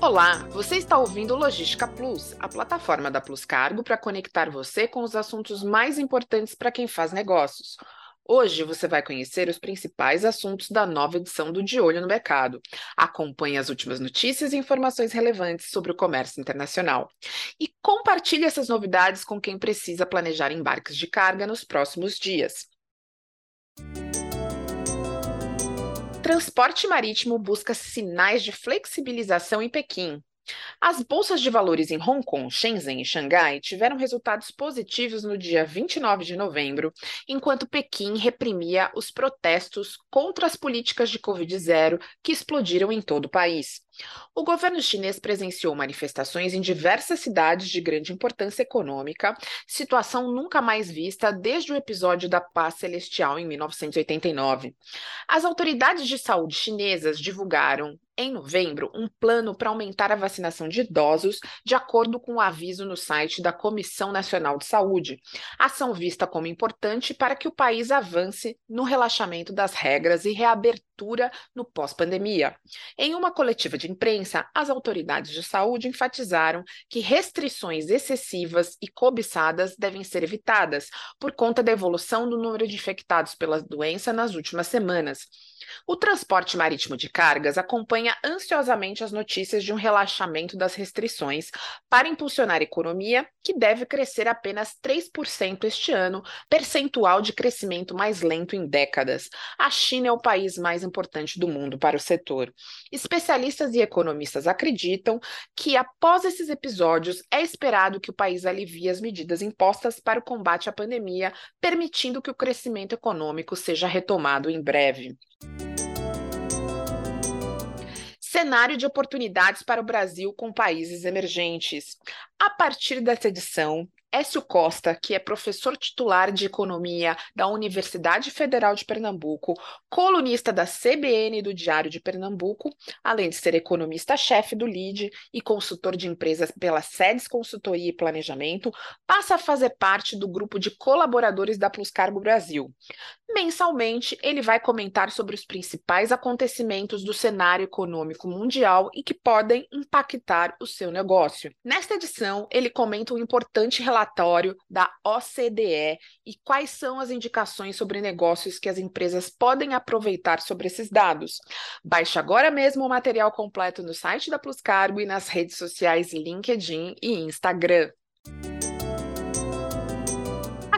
Olá, você está ouvindo Logística Plus, a plataforma da Plus Cargo para conectar você com os assuntos mais importantes para quem faz negócios. Hoje você vai conhecer os principais assuntos da nova edição do De Olho no Mercado. Acompanhe as últimas notícias e informações relevantes sobre o comércio internacional. E compartilhe essas novidades com quem precisa planejar embarques de carga nos próximos dias. Transporte marítimo busca sinais de flexibilização em Pequim. As bolsas de valores em Hong Kong, Shenzhen e Xangai tiveram resultados positivos no dia 29 de novembro, enquanto Pequim reprimia os protestos contra as políticas de Covid-0 que explodiram em todo o país. O governo chinês presenciou manifestações em diversas cidades de grande importância econômica, situação nunca mais vista desde o episódio da paz celestial em 1989. As autoridades de saúde chinesas divulgaram em novembro, um plano para aumentar a vacinação de idosos, de acordo com o um aviso no site da Comissão Nacional de Saúde. Ação vista como importante para que o país avance no relaxamento das regras e reabertura no pós-pandemia. Em uma coletiva de imprensa, as autoridades de saúde enfatizaram que restrições excessivas e cobiçadas devem ser evitadas por conta da evolução do número de infectados pela doença nas últimas semanas. O transporte marítimo de cargas acompanha ansiosamente as notícias de um relaxamento das restrições para impulsionar a economia, que deve crescer apenas 3% este ano, percentual de crescimento mais lento em décadas. A China é o país mais importante do mundo para o setor. Especialistas e economistas acreditam que, após esses episódios, é esperado que o país alivie as medidas impostas para o combate à pandemia, permitindo que o crescimento econômico seja retomado em breve. Cenário de oportunidades para o Brasil com países emergentes. A partir dessa edição, Écio Costa, que é professor titular de Economia da Universidade Federal de Pernambuco, colunista da CBN e do Diário de Pernambuco, além de ser economista-chefe do LID e consultor de empresas pela SEDES Consultoria e Planejamento, passa a fazer parte do grupo de colaboradores da Plus Cargo Brasil. Mensalmente, ele vai comentar sobre os principais acontecimentos do cenário econômico mundial e que podem impactar o seu negócio. Nesta edição, ele comenta um importante relatório da OCDE e quais são as indicações sobre negócios que as empresas podem aproveitar sobre esses dados. Baixe agora mesmo o material completo no site da Plus Cargo e nas redes sociais LinkedIn e Instagram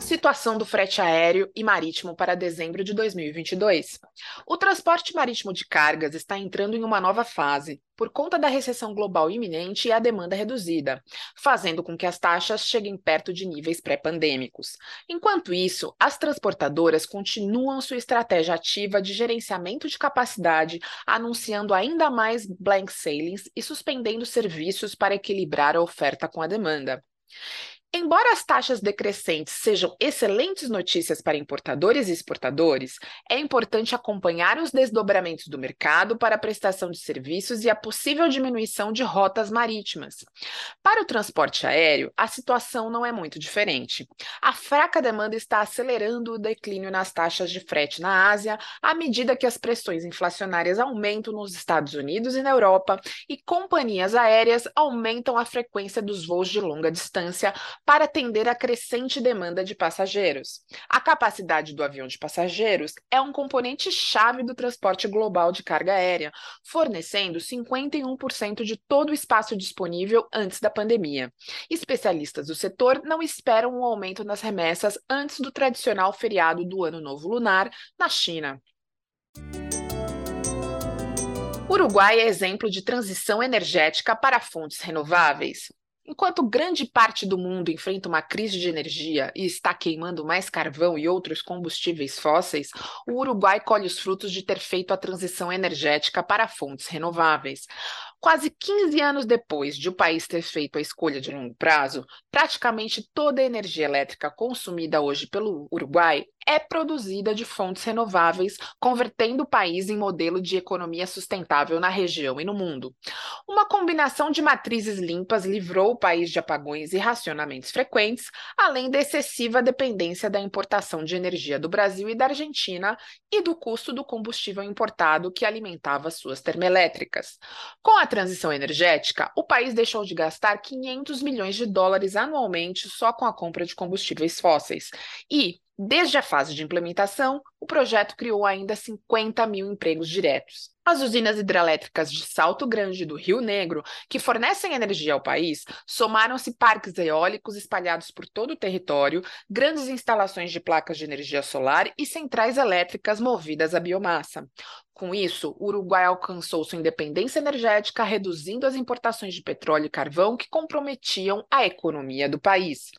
situação do frete aéreo e marítimo para dezembro de 2022. O transporte marítimo de cargas está entrando em uma nova fase, por conta da recessão global iminente e a demanda reduzida, fazendo com que as taxas cheguem perto de níveis pré-pandêmicos. Enquanto isso, as transportadoras continuam sua estratégia ativa de gerenciamento de capacidade, anunciando ainda mais blank sailings e suspendendo serviços para equilibrar a oferta com a demanda. Embora as taxas decrescentes sejam excelentes notícias para importadores e exportadores, é importante acompanhar os desdobramentos do mercado para a prestação de serviços e a possível diminuição de rotas marítimas. Para o transporte aéreo, a situação não é muito diferente. A fraca demanda está acelerando o declínio nas taxas de frete na Ásia, à medida que as pressões inflacionárias aumentam nos Estados Unidos e na Europa, e companhias aéreas aumentam a frequência dos voos de longa distância para atender a crescente demanda de passageiros. A capacidade do avião de passageiros é um componente chave do transporte global de carga aérea, fornecendo 51% de todo o espaço disponível antes da pandemia. Especialistas do setor não esperam um aumento nas remessas antes do tradicional feriado do Ano Novo Lunar na China. Uruguai é exemplo de transição energética para fontes renováveis. Enquanto grande parte do mundo enfrenta uma crise de energia e está queimando mais carvão e outros combustíveis fósseis, o Uruguai colhe os frutos de ter feito a transição energética para fontes renováveis. Quase 15 anos depois de o país ter feito a escolha de longo prazo, praticamente toda a energia elétrica consumida hoje pelo Uruguai é produzida de fontes renováveis, convertendo o país em modelo de economia sustentável na região e no mundo. Uma combinação de matrizes limpas livrou o país de apagões e racionamentos frequentes, além da excessiva dependência da importação de energia do Brasil e da Argentina e do custo do combustível importado que alimentava suas termoelétricas. Com a transição energética, o país deixou de gastar 500 milhões de dólares anualmente só com a compra de combustíveis fósseis. E, desde a fase de implementação, o projeto criou ainda 50 mil empregos diretos. As usinas hidrelétricas de Salto Grande do Rio Negro, que fornecem energia ao país, somaram-se parques eólicos espalhados por todo o território, grandes instalações de placas de energia solar e centrais elétricas movidas a biomassa. Com isso, o Uruguai alcançou sua independência energética, reduzindo as importações de petróleo e carvão que comprometiam a economia do país.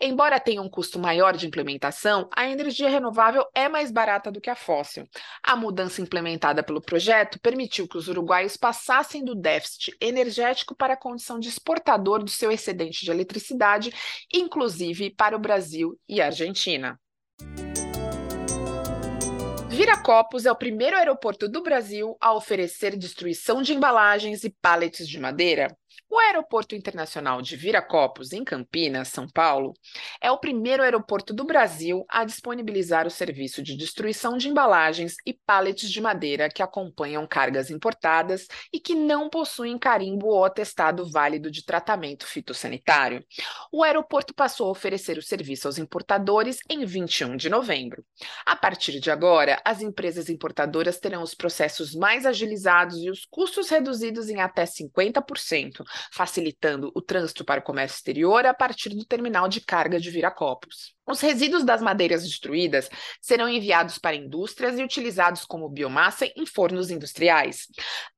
Embora tenha um custo maior de implementação, a energia renovável é mais barata do que a fóssil. A mudança implementada pelo projeto permitiu que os uruguaios passassem do déficit energético para a condição de exportador do seu excedente de eletricidade, inclusive para o Brasil e a Argentina. Viracopos é o primeiro aeroporto do Brasil a oferecer destruição de embalagens e pallets de madeira. O Aeroporto Internacional de Viracopos, em Campinas, São Paulo, é o primeiro aeroporto do Brasil a disponibilizar o serviço de destruição de embalagens e pallets de madeira que acompanham cargas importadas e que não possuem carimbo ou atestado válido de tratamento fitossanitário. O aeroporto passou a oferecer o serviço aos importadores em 21 de novembro. A partir de agora, as empresas importadoras terão os processos mais agilizados e os custos reduzidos em até 50% facilitando o trânsito para o comércio exterior a partir do terminal de carga de Viracopos. Os resíduos das madeiras destruídas serão enviados para indústrias e utilizados como biomassa em fornos industriais.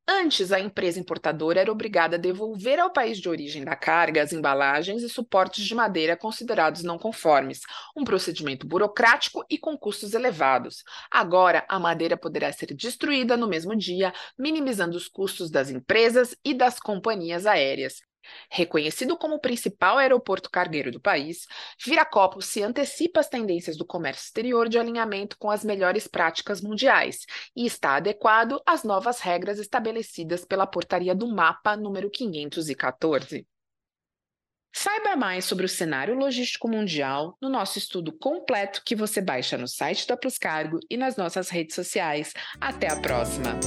Antes, a empresa importadora era obrigada a devolver ao país de origem da carga as embalagens e suportes de madeira considerados não conformes, um procedimento burocrático e com custos elevados. Agora, a madeira poderá ser destruída no mesmo dia, minimizando os custos das empresas e das companhias aéreas. Reconhecido como o principal aeroporto cargueiro do país, Viracopos se antecipa às tendências do comércio exterior de alinhamento com as melhores práticas mundiais e está adequado às novas regras estabelecidas pela portaria do MAPA número 514. Saiba mais sobre o cenário logístico mundial no nosso estudo completo que você baixa no site da Plus Cargo e nas nossas redes sociais. Até a próxima!